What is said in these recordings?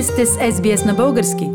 Вие сте с SBS на български.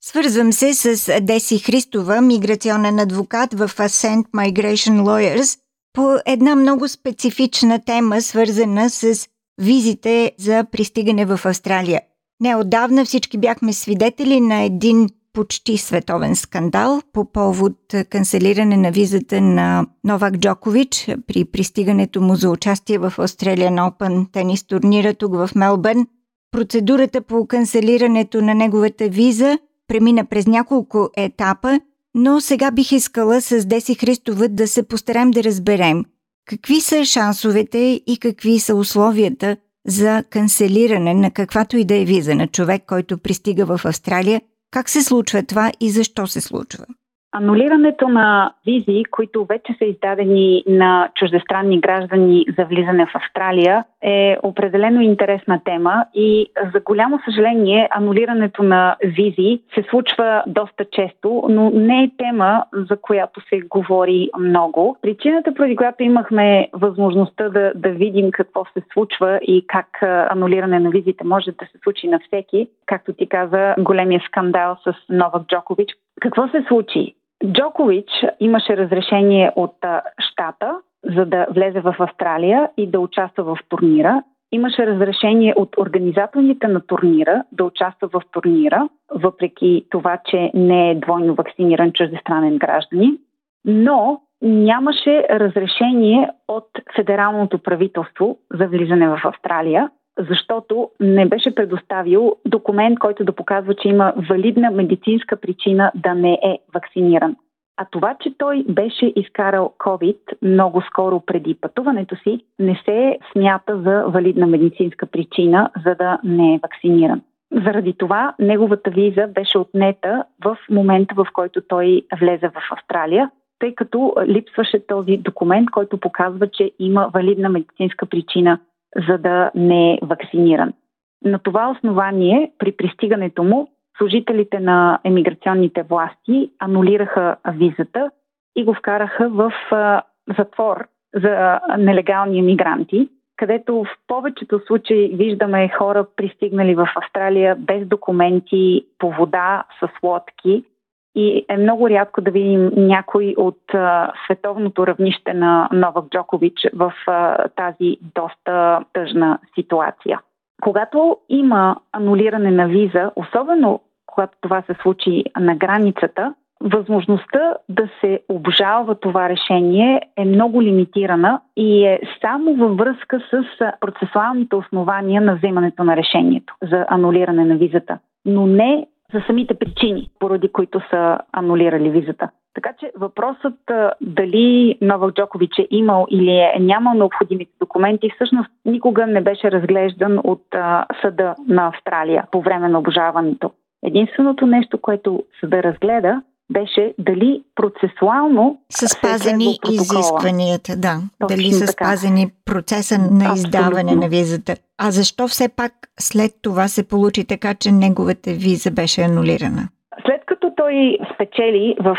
Свързвам се с Деси Христова, миграционен адвокат в Ascent Migration Lawyers, по една много специфична тема, свързана с визите за пристигане в Австралия. Неодавна всички бяхме свидетели на един почти световен скандал по повод канцелиране на визата на Новак Джокович при пристигането му за участие в Australian Open тенис турнира тук в Мелбърн. Процедурата по канцелирането на неговата виза премина през няколко етапа, но сега бих искала с Деси Христова да се постараем да разберем какви са шансовете и какви са условията за канцелиране на каквато и да е виза на човек, който пристига в Австралия как се случва това и защо се случва? Анулирането на визи, които вече са издадени на чуждестранни граждани за влизане в Австралия, е определено интересна тема и за голямо съжаление анулирането на визи се случва доста често, но не е тема, за която се говори много. Причината, поради която имахме възможността да, да видим какво се случва и как анулиране на визите може да се случи на всеки, както ти каза, големия скандал с Новак Джокович. Какво се случи? Джокович имаше разрешение от щата, за да влезе в Австралия и да участва в турнира. Имаше разрешение от организаторите на турнира да участва в турнира, въпреки това, че не е двойно вакциниран чуждестранен гражданин. Но нямаше разрешение от федералното правителство за влизане в Австралия, защото не беше предоставил документ, който да показва, че има валидна медицинска причина да не е вакциниран. А това, че той беше изкарал COVID много скоро преди пътуването си, не се смята за валидна медицинска причина, за да не е вакциниран. Заради това неговата виза беше отнета в момента, в който той влезе в Австралия, тъй като липсваше този документ, който показва, че има валидна медицинска причина за да не е вакциниран. На това основание, при пристигането му, служителите на емиграционните власти анулираха визата и го вкараха в затвор за нелегални емигранти, където в повечето случаи виждаме хора пристигнали в Австралия без документи, по вода, с лодки и е много рядко да видим някой от а, световното равнище на Новак Джокович в а, тази доста тъжна ситуация. Когато има анулиране на виза, особено когато това се случи на границата, възможността да се обжалва това решение е много лимитирана и е само във връзка с процесуалните основания на вземането на решението за анулиране на визата, но не за самите причини, поради които са анулирали визата. Така че въпросът дали Новак Джокович е имал или е нямал необходимите документи, всъщност никога не беше разглеждан от а, съда на Австралия по време на обжаването. Единственото нещо, което съда разгледа, беше дали процесуално са спазени изискванията, да. Точно дали са така. спазени процеса на Абсолютно. издаване на визата. А защо все пак след това се получи така, че неговата виза беше анулирана? След като той спечели в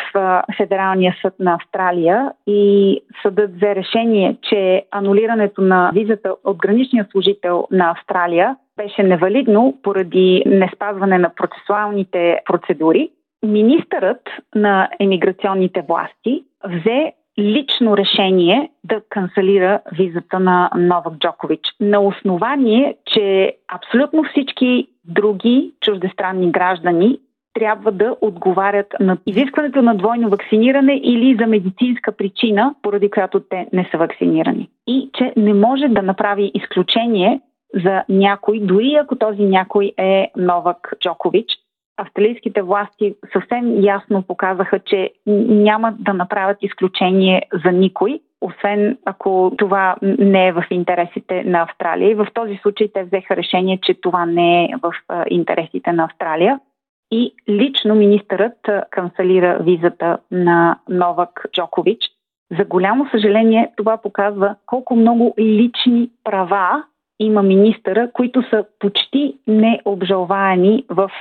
Федералния съд на Австралия и съдът взе решение, че анулирането на визата от граничния служител на Австралия беше невалидно поради неспазване на процесуалните процедури, Министърът на емиграционните власти взе лично решение да канцелира визата на Новак Джокович на основание, че абсолютно всички други чуждестранни граждани трябва да отговарят на изискването на двойно вакциниране или за медицинска причина, поради която те не са вакцинирани. И че не може да направи изключение за някой, дори ако този някой е Новак Джокович, австралийските власти съвсем ясно показаха, че няма да направят изключение за никой, освен ако това не е в интересите на Австралия. И в този случай те взеха решение, че това не е в интересите на Австралия. И лично министърът канцелира визата на Новак Джокович. За голямо съжаление, това показва колко много лични права има министъра, които са почти необжалваеми в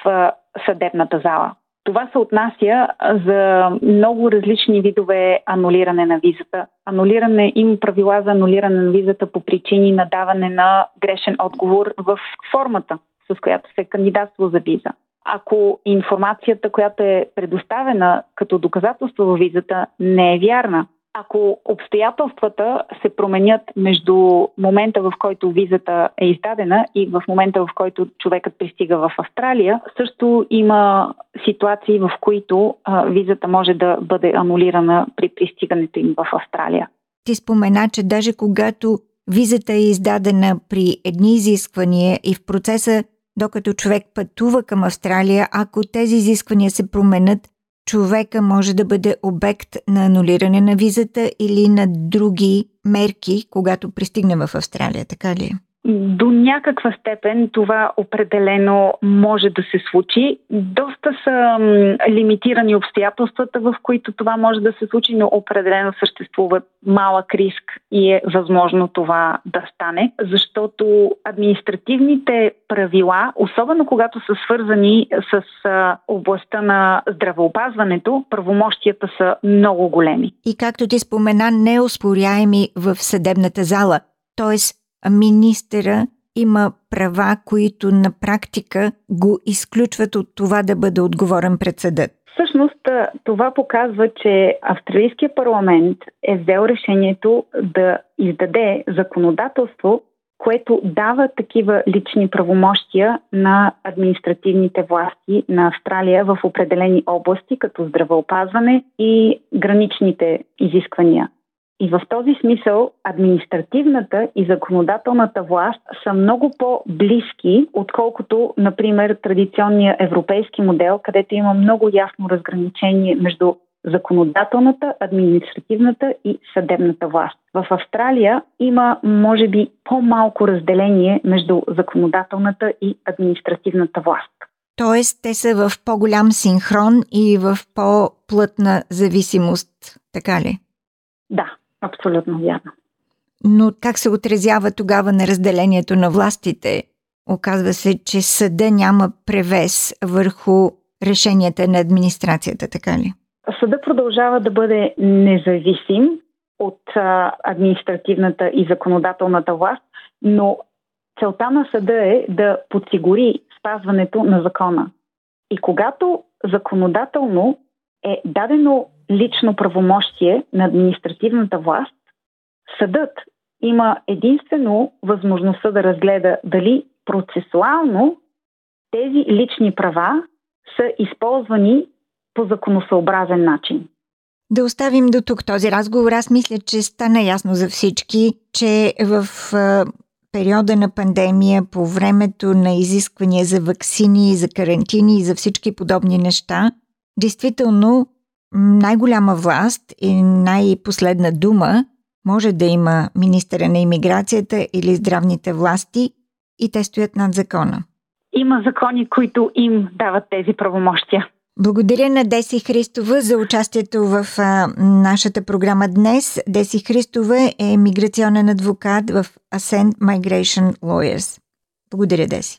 съдебната зала. Това се отнася за много различни видове анулиране на визата. Анулиране, има правила за анулиране на визата по причини на даване на грешен отговор в формата. с която се кандидатства за виза. Ако информацията, която е предоставена като доказателство във визата, не е вярна, ако обстоятелствата се променят между момента, в който визата е издадена и в момента, в който човекът пристига в Австралия, също има ситуации, в които а, визата може да бъде анулирана при пристигането им в Австралия. Ти спомена, че даже когато визата е издадена при едни изисквания и в процеса, докато човек пътува към Австралия, ако тези изисквания се променят, човека може да бъде обект на анулиране на визата или на други мерки, когато пристигне в Австралия, така ли? Е? До някаква степен това определено може да се случи. Доста са лимитирани обстоятелствата, в които това може да се случи, но определено съществува малък риск и е възможно това да стане, защото административните правила, особено когато са свързани с областта на здравеопазването, правомощията са много големи. И както ти спомена, неоспоряеми в съдебната зала. Тоест, министъра има права, които на практика го изключват от това да бъде отговорен пред съдът. Всъщност това показва, че Австралийския парламент е взел решението да издаде законодателство, което дава такива лични правомощия на административните власти на Австралия в определени области, като здравеопазване и граничните изисквания. И в този смисъл административната и законодателната власт са много по-близки, отколкото, например, традиционния европейски модел, където има много ясно разграничение между законодателната, административната и съдебната власт. В Австралия има, може би, по-малко разделение между законодателната и административната власт. Тоест, те са в по-голям синхрон и в по-плътна зависимост, така ли? Да, Абсолютно вярно. Но как се отразява тогава на разделението на властите? Оказва се, че съда няма превес върху решенията на администрацията, така ли? Съда продължава да бъде независим от административната и законодателната власт, но целта на съда е да подсигури спазването на закона. И когато законодателно е дадено лично правомощие на административната власт, съдът има единствено възможността да разгледа дали процесуално тези лични права са използвани по законосъобразен начин. Да оставим до тук този разговор. Аз мисля, че стана ясно за всички, че в периода на пандемия, по времето на изисквания за вакцини, за карантини и за всички подобни неща, действително най-голяма власт и най-последна дума може да има министъра на иммиграцията или здравните власти и те стоят над закона. Има закони, които им дават тези правомощия. Благодаря на Деси Христова за участието в а, нашата програма днес. Деси Христова е миграционен адвокат в Ascent Migration Lawyers. Благодаря, Деси.